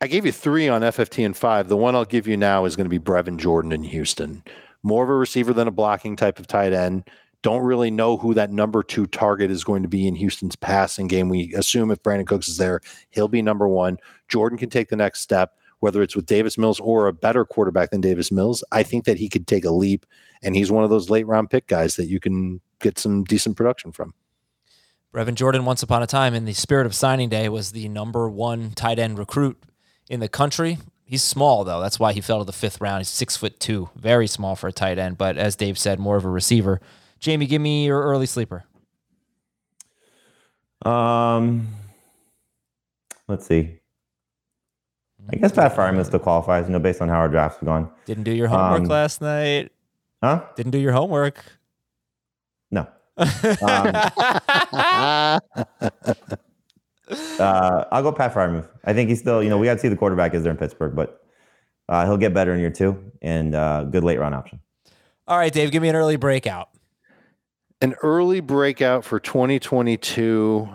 I gave you three on FFT and five. The one I'll give you now is going to be Brevin Jordan in Houston. more of a receiver than a blocking type of tight end. Don't really know who that number two target is going to be in Houston's passing game. We assume if Brandin Cooks is there, he'll be number one. Jordan can take the next step, whether it's with Davis Mills or a better quarterback than Davis Mills. I think that he could take a leap, and he's one of those late round pick guys that you can get some decent production from. Brevin Jordan, once upon a time, in the spirit of signing day, was the number one tight end recruit in the country. He's small though. That's why he fell to the fifth round. He's six foot two, very small for a tight end. But as Dave said, more of a receiver. Jamey, give me your early sleeper. Um, let's see. I guess Pat Freiermuth still qualifies, you know, based on how our drafts have gone. Didn't do your homework Um, last night. Huh? Didn't do your homework. No. Um, uh, I'll go Pat Freiermuth. I think he's still, you know, we got to see the quarterback is there in Pittsburgh, but uh, he'll get better in year two and uh, good late round option. All right, Dave, give me an early breakout. An early breakout for 2022.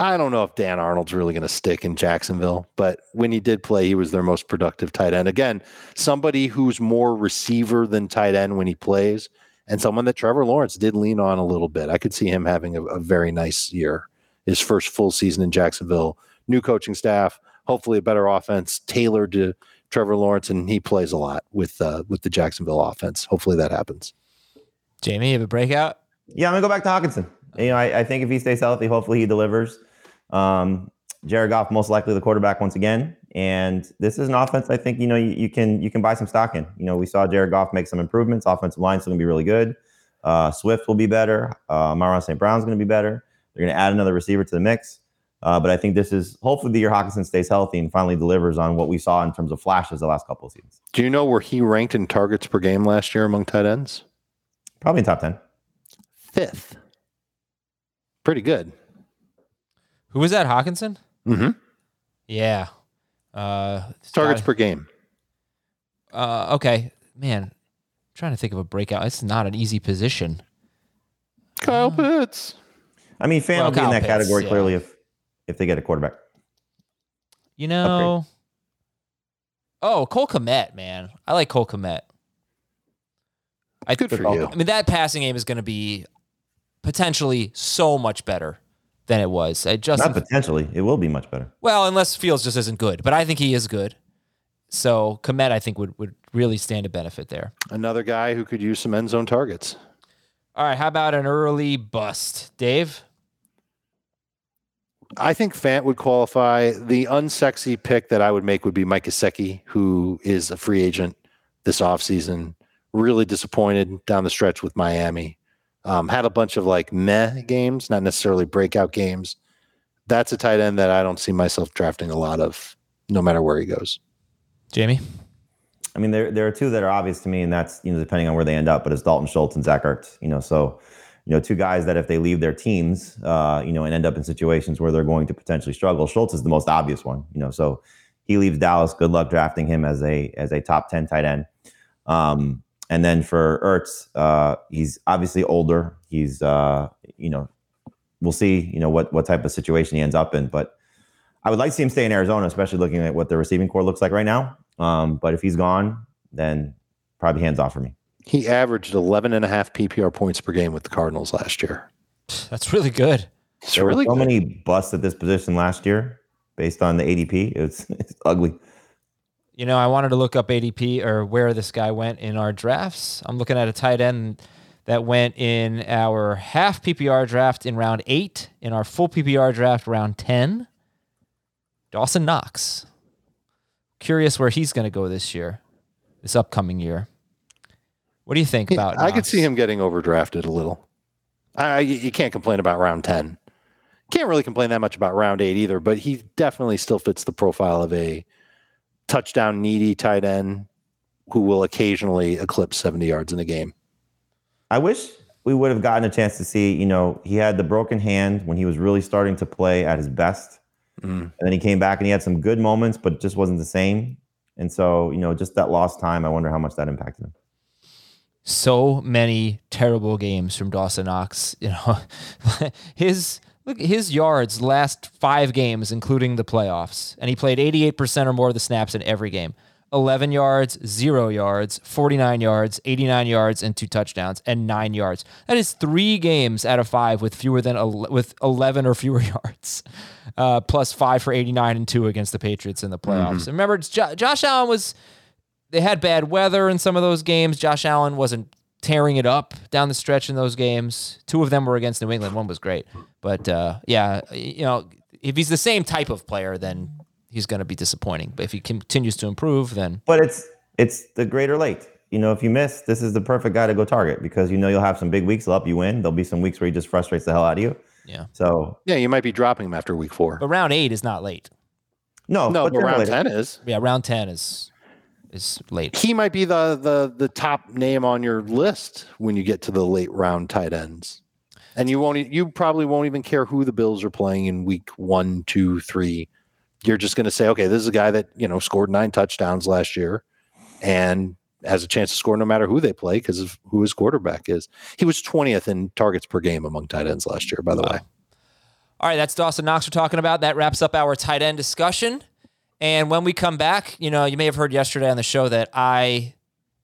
I don't know if Dan Arnold's really going to stick in Jacksonville, but when he did play, he was their most productive tight end. Again, somebody who's more receiver than tight end when he plays, and someone that Trevor Lawrence did lean on a little bit. I could see him having a, a very nice year, his first full season in Jacksonville. New coaching staff, hopefully a better offense tailored to Trevor Lawrence, and he plays a lot with uh, with the Jacksonville offense. Hopefully that happens. Jamey, you have a breakout? Yeah, I'm gonna go back to Hockenson. You know, I, I think if he stays healthy, hopefully he delivers. Um, Jared Goff most likely the quarterback once again, and this is an offense I think you know you, you can you can buy some stock in. You know, we saw Jared Goff make some improvements. Offensive line's still gonna be really good. Uh, Swift will be better. Uh, Amon-Ra St. Brown's gonna be better. They're gonna add another receiver to the mix. Uh, but I think this is hopefully the year Hockenson stays healthy and finally delivers on what we saw in terms of flashes the last couple of seasons. Do you know where he ranked in targets per game last year among tight ends? Probably in top ten. Fifth. Pretty good. Who was that? Hockenson? Mm-hmm. Yeah. Uh, Targets Scott- per game. Uh, okay, man. I'm trying to think of a breakout. It's not an easy position. Kyle Pitts. I mean, Fan Well, will be in that Pitts, category yeah. clearly if if they get a quarterback. You know. Oh, Cole Kmet, man. I like Cole Kmet. I Good for you. I mean, that passing game is going to be potentially so much better than it was. I just Not potentially, it will be much better. well, unless Fields just isn't good, but I think he is good. So Kmet, I think would would really stand to benefit there. Another guy who could use some end zone targets. All right, how about an early bust, Dave? I think Fant would qualify. The unsexy pick that I would make would be Mike Gesicki, who is a free agent this offseason. Really disappointed down the stretch with Miami. Um, had a bunch of like meh games, not necessarily breakout games. That's a tight end that I don't see myself drafting a lot of, no matter where he goes. Jamey? I mean, there there are two that are obvious to me, and that's you know depending on where they end up, but it's Dalton Schultz and Zach Ertz. You know, so you know two guys that if they leave their teams, uh, you know, and end up in situations where they're going to potentially struggle. Schultz is the most obvious one. You know, so he leaves Dallas. Good luck drafting him as a as a top ten tight end. Um, and then for Ertz, uh, he's obviously older. He's uh, you know, we'll see. You know what what type of situation he ends up in, but I would like to see him stay in Arizona, especially looking at what the receiving corps looks like right now. Um, but if he's gone, then probably hands off for me. He averaged 11 and a half PPR points per game with the Cardinals last year. That's really good. It's There really were so good. many busts at this position last year based on the ADP. It's, it's ugly. You know, I wanted to look up ADP or where this guy went in our drafts. I'm looking at a tight end that went in our half PPR draft in round eight, in our full PPR draft round 10. Dawson Knox. Curious where he's going to go this year, this upcoming year. What do you think Yeah, about I could see him getting overdrafted a little. I, you you can't complain about round 10. Can't really complain that much about round eight either, but he definitely still fits the profile of a touchdown needy tight end who will occasionally eclipse 70 yards in a game. I wish we would have gotten a chance to see, you know, he had the broken hand when he was really starting to play at his best. Mm. And then he came back and he had some good moments, but it just wasn't the same. And so, you know, just that lost time, I wonder how much that impacted him. So many terrible games from Dawson Knox. You know, his look his yards last five games, including the playoffs, and he played 88% or more of the snaps in every game. 11 yards, 0 yards, 49 yards, 89 yards and two touchdowns and 9 yards. That is 3 games out of 5 with fewer than with 11 or fewer yards. Uh, plus 5 for 89 and 2 against the Patriots in the playoffs. Mm-hmm. Remember jo- Josh Allen was they had bad weather in some of those games. Josh Allen wasn't tearing it up down the stretch in those games. Two of them were against New England. One was great. But uh, yeah, you know, if he's the same type of player, then he's going to be disappointing. But if he continues to improve, then. But it's it's the greater late. You know, if you miss, this is the perfect guy to go target because you know you'll have some big weeks. Up, you win. There'll be some weeks where he just frustrates the hell out of you. Yeah. So yeah, you might be dropping him after week four. But round eight is not late. No, no, but, but round ten is. Yeah, round ten is is late. He might be the the the top name on your list when you get to the late round tight ends. And you won't you probably won't even care who the Bills are playing in week one, two, three. You're just gonna say, okay, this is a guy that, you know, scored nine touchdowns last year and has a chance to score no matter who they play because of who his quarterback is. He was 20th in targets per game among tight ends last year, by the wow. way. All right, that's Dawson Knox we're talking about. That wraps up our tight end discussion. And when we come back, you know, you may have heard yesterday on the show that I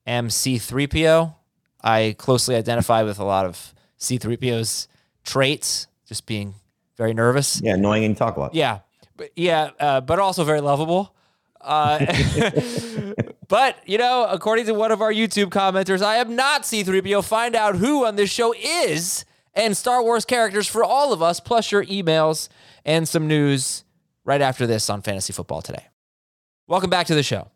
am C3PO. I closely identify with a lot of C3PO's traits, just being very nervous. Yeah, annoying and talk a lot. Yeah. But yeah, uh, but also very lovable. Uh, but, you know, according to one of our YouTube commenters, I am not C3PO. Find out who on this show is and Star Wars characters for all of us, plus your emails and some news right after this on Fantasy Football Today. Welcome back to the show.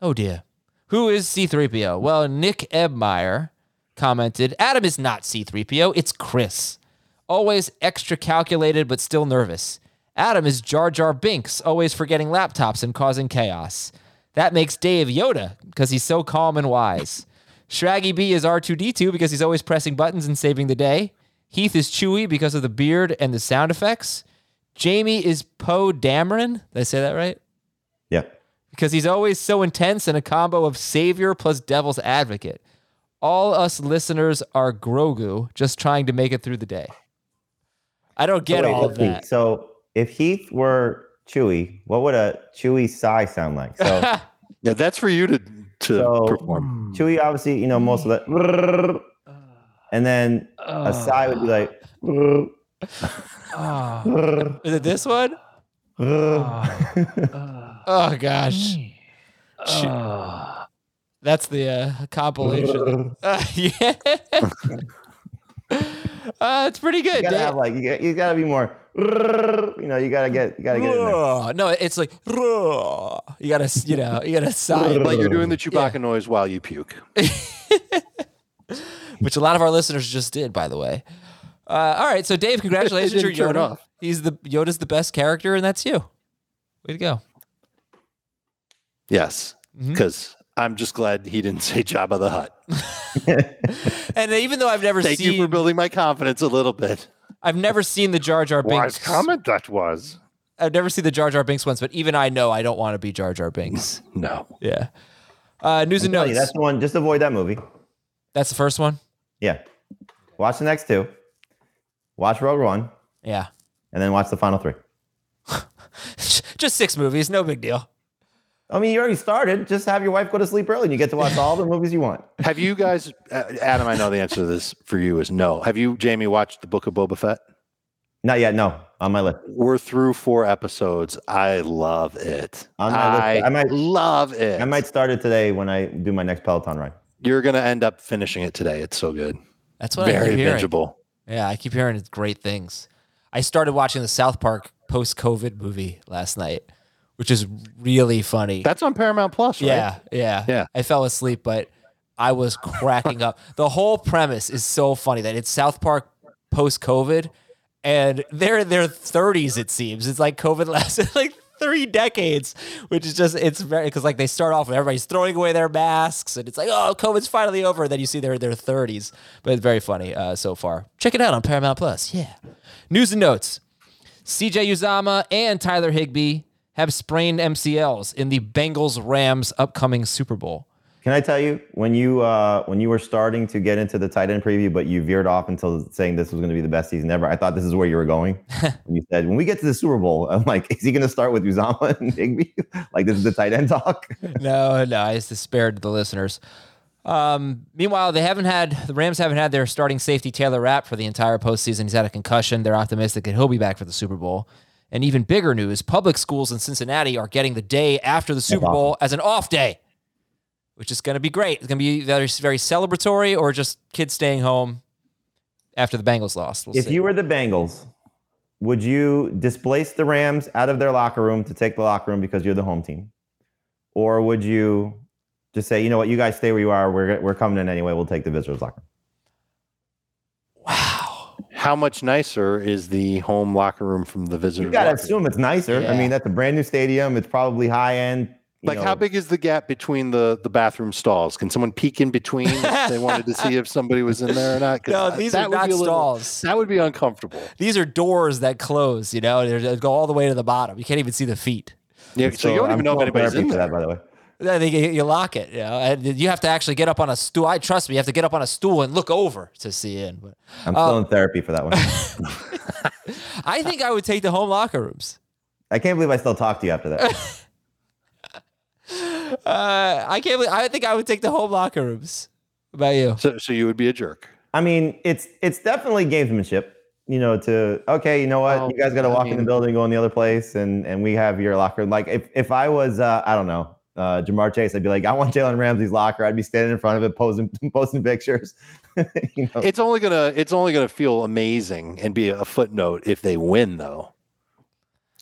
Oh dear. Who is C3PO? Well, Nick Ebmeyer commented Adam is not C3PO, it's Chris. Always extra calculated, but still nervous. Adam is Jar Jar Binks, always forgetting laptops and causing chaos. That makes Dave Yoda because he's so calm and wise. Shraggy B is R2D2 because he's always pressing buttons and saving the day. Heath is Chewie because of the beard and the sound effects. Jamey is Poe Dameron. Did I say that right? Yeah. Because he's always so intense and a combo of savior plus devil's advocate. All us listeners are Grogu, just trying to make it through the day. I don't get oh, wait, all of that. So if Heath were Chewie, what would a Chewie sigh sound like? So yeah, that's for you to to so, perform. Chewie, obviously, you know most of that, and then a sigh would be like. Oh. Is it this one? oh. oh gosh. Oh. That's the uh, compilation. uh, yeah. Uh, it's pretty good. You gotta have like you, got, you gotta be more. You know, you gotta get you gotta get. In no, it's like you gotta you know you gotta sigh. Like you're doing the Chewbacca yeah. noise while you puke. Which a lot of our listeners just did, by the way. Uh, all right, so Dave, congratulations, you're Yoda. Off. He's the Yoda's the best character, and that's you. Way to go! Yes, because mm-hmm. I'm just glad he didn't say Jabba the Hutt. and even though I've never thank seen, you for building my confidence a little bit. I've never seen the Jar Jar Binks. Wise comment that was. I've never seen the Jar Jar Binks ones, but even I know I don't want to be Jar Jar Binks. No. Yeah. Uh, news and notes. You, that's the one. Just avoid that movie. That's the first one. Yeah. Watch the next two. Watch Rogue One. Yeah. And then watch the final three. Just six movies, no big deal. I mean, you already started. Just have your wife go to sleep early and you get to watch all the movies you want. Have you guys, uh, Adam, I know the answer to this for you is no. Have you, Jamey, watched the Book of Boba Fett? Not yet. No, on my list. We're through four episodes. I love it. On my I, list. I might love it. I might start it today when I do my next Peloton ride. You're going to end up finishing it today. It's so good. That's what Very I keep bingeable. Yeah, I keep hearing great things. I started watching the South Park post COVID movie last night, which is really funny. That's on Paramount Plus, right? Yeah, yeah. Yeah. I fell asleep, but I was cracking up. The whole premise is so funny that it's South Park post COVID and they're in their 30s, it seems. It's like COVID lasted like three decades, which is just it's very because like they start off with everybody's throwing away their masks and it's like oh COVID's finally over. And then you see they're in their thirties, but it's very funny uh, so far. Check it out on Paramount Plus. Yeah. News and notes: C.J. Uzomah and Tyler Higbee have sprained MCLs in the Bengals Rams upcoming Super Bowl. Can I tell you when you uh, when you were starting to get into the tight end preview, but you veered off until saying this was going to be the best season ever? I thought this is where you were going. you said when we get to the Super Bowl, I'm like, is he going to start with Uzomah and Higbee? like this is the tight end talk? no, no, I just spared the listeners. Um, meanwhile, they haven't had the Rams haven't had their starting safety Taylor Rapp for the entire postseason. He's had a concussion. They're optimistic that he'll be back for the Super Bowl. And even bigger news: public schools in Cincinnati are getting the day after the Super Bowl as an off day which is going to be great. It's going to be very, very celebratory or just kids staying home after the Bengals lost. We'll if see. you were the Bengals, would you displace the Rams out of their locker room to take the locker room because you're the home team? Or would you just say, you know what, you guys stay where you are. We're, we're coming in anyway. We'll take the visitors' locker room. Wow. How much nicer is the home locker room from the visitors? You got to assume it's nicer. Yeah. I mean, that's a brand new stadium. It's probably high end like know, how big is the gap between the the bathroom stalls? Can someone peek in between if they wanted to see if somebody was in there or not? No, these are not stalls. Little, that would be uncomfortable. These are doors that close. You know, they go all the way to the bottom. You can't even see the feet. Yeah, so, so you don't even know if anybody's in there. That, by the way. I think you lock it, you know, and you have to actually get up on a stool. I trust me, you have to get up on a stool and look over to see in. But I'm still um, in therapy for that one. I think I would take the home locker rooms. I can't believe I still talk to you after that. Uh, I can't. Believe, I think I would take the home locker rooms. What about you? So, so you would be a jerk. I mean, it's it's definitely gamesmanship. You know, to okay, you know what, oh, you guys got to walk I mean, in the building, go in the other place, and and we have your locker. Like if if I was, uh, I don't know, uh, Ja'Marr Chase, I'd be like, I want Jalen Ramsey's locker. I'd be standing in front of it, posing posting pictures. you know? It's only gonna it's only gonna feel amazing and be a footnote if they win, though.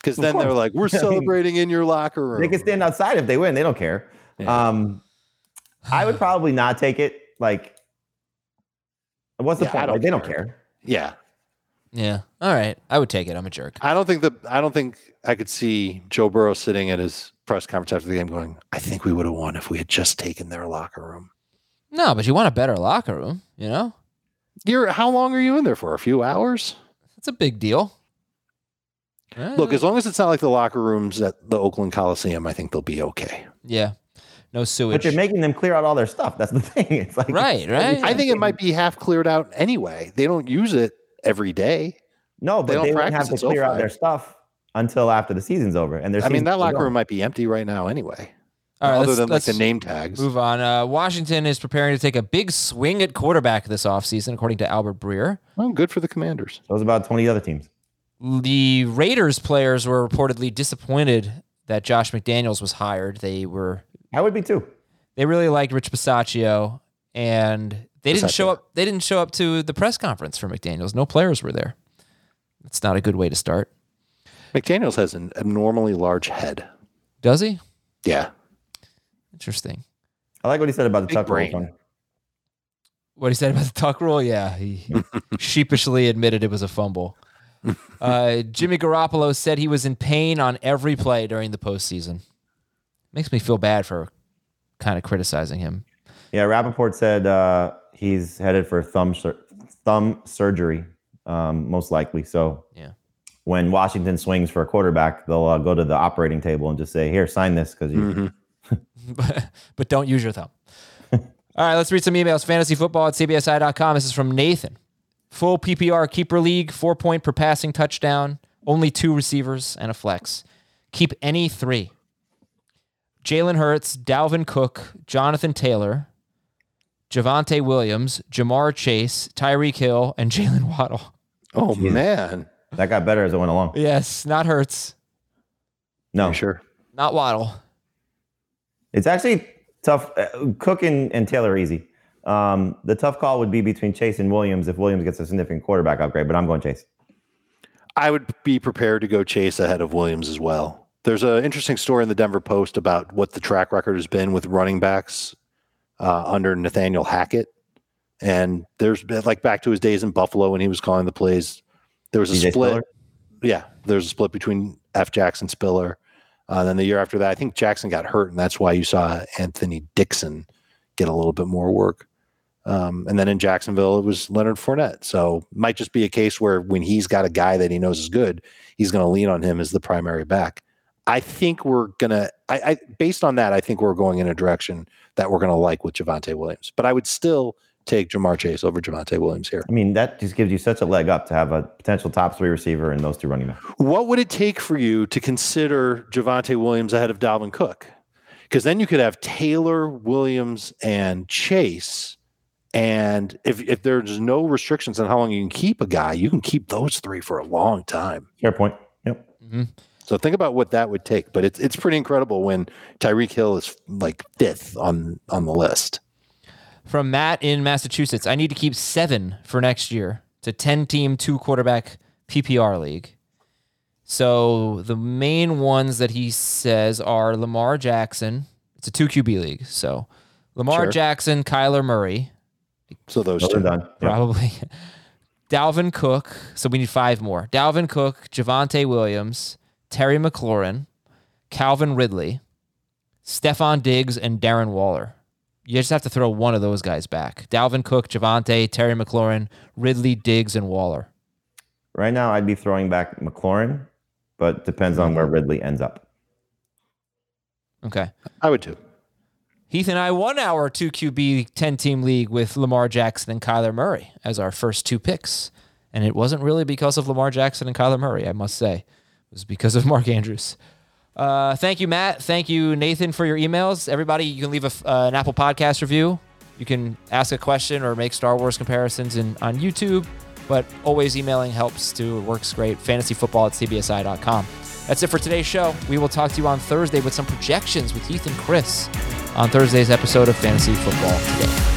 Because then they're like, we're celebrating in your locker room. They can stand outside if they win. They don't care. Yeah. Um, I would probably not take it. Like, what's the yeah, point? Don't like, they don't care. Yeah. Yeah. All right. I would take it. I'm a jerk. I don't think that I don't think I could see Joe Burrow sitting at his press conference after the game going, I think we would have won if we had just taken their locker room. No, but you want a better locker room, you know? You're how long are you in there for? A few hours? It's a big deal. Look, as long as it's not like the locker rooms at the Oakland Coliseum, I think they'll be okay. Yeah. No sewage. But you're making them clear out all their stuff. That's the thing. It's like right, right. I think it might be half cleared out anyway. They don't use it every day. No, but they, they don't have to clear out their stuff until after the season's over. And there's I mean, that locker room might be empty right now anyway. All right, other than like the name tags. Move on. Uh, Washington is preparing to take a big swing at quarterback this offseason, according to Albert Breer. Well, good for the Commanders. So was about 20 other teams. The Raiders players were reportedly disappointed that Josh McDaniels was hired. They were. I would be too. They really liked Rich Bisaccia, and they didn't show up. They didn't show up to the press conference for McDaniels. No players were there. It's not a good way to start. McDaniels has an abnormally large head. Does he? Yeah. Interesting. I like what he said about the Big tuck brain. rule. What he said about the tuck rule? Yeah, he sheepishly admitted it was a fumble. Uh, Jimmy Garoppolo said he was in pain on every play during the postseason. Makes me feel bad for kind of criticizing him. Yeah, Rapoport said uh, he's headed for thumb sur- thumb surgery, um, most likely. So yeah, when Washington swings for a quarterback, they'll uh, go to the operating table and just say, "Here, sign this," because you. Mm-hmm. but, but don't use your thumb. All right, let's read some emails. Fantasy football at cbsi.com. This is from Nathan. Full PPR keeper league, four point per passing touchdown, only two receivers and a flex. Keep any three. Jalen Hurts, Dalvin Cook, Jonathan Taylor, Javonte Williams, Ja'Marr Chase, Tyreek Hill, and Jaylen Waddle. Oh Jeez. man, that got better as it went along. Yes, not Hurts. No, sure, not Waddle. It's actually tough. Uh, Cook and, and Taylor are easy. Um, the tough call would be between Chase and Williams if Williams gets a significant quarterback upgrade, but I'm going Chase. I would be prepared to go Chase ahead of Williams as well. There's an interesting story in the Denver Post about what the track record has been with running backs uh, under Nathaniel Hackett. And there's like back to his days in Buffalo when he was calling the plays. There was a DJ split. Spiller? Yeah, there's a split between F. Jackson Spiller. Uh, then the year after that, I think Jackson got hurt, and that's why you saw Anthony Dixon get a little bit more work. Um, and then in Jacksonville, it was Leonard Fournette. So might just be a case where when he's got a guy that he knows is good, he's going to lean on him as the primary back. I think we're gonna. I, I based on that, I think we're going in a direction that we're gonna like with Javonte Williams. But I would still take Ja'Marr Chase over Javonte Williams here. I mean, that just gives you such a leg up to have a potential top three receiver and those two running backs. What would it take for you to consider Javonte Williams ahead of Dalvin Cook? Because then you could have Taylor, Williams, and Chase. And if, if there's no restrictions on how long you can keep a guy, you can keep those three for a long time. Fair point. Yep. Mm-hmm. So think about what that would take. But it's it's pretty incredible when Tyreek Hill is like fifth on on the list. From Matt in Massachusetts, I need to keep seven for next year. It's a 10 team, two quarterback PPR league. So the main ones that he says are Lamar Jackson. It's a two QB league. So Lamar Sure. Jackson, Kyler Murray, So those Those two. are done. Yep. probably. Dalvin Cook. So we need five more. Dalvin Cook, Javonte Williams, Terry McLaurin, Calvin Ridley, Stefon Diggs, and Darren Waller. You just have to throw one of those guys back. Dalvin Cook, Javonte, Terry McLaurin, Ridley, Diggs, and Waller. Right now, I'd be throwing back McLaurin, but depends on where Ridley ends up. Okay. I would too. Heath and I won our 2 QB 10 team league with Lamar Jackson and Kyler Murray as our first two picks. And it wasn't really because of Lamar Jackson and Kyler Murray, I must say. It was because of Mark Andrews. Uh, thank you, Matt. Thank you, Nathan, for your emails. Everybody, you can leave a, uh, an Apple Podcast review. You can ask a question or make Star Wars comparisons in, on YouTube, but always emailing helps too. It works great. Fantasyfootball at cbsi.com. That's it for today's show. We will talk to you on Thursday with some projections with Heath and Chris on Thursday's episode of Fantasy Football Today.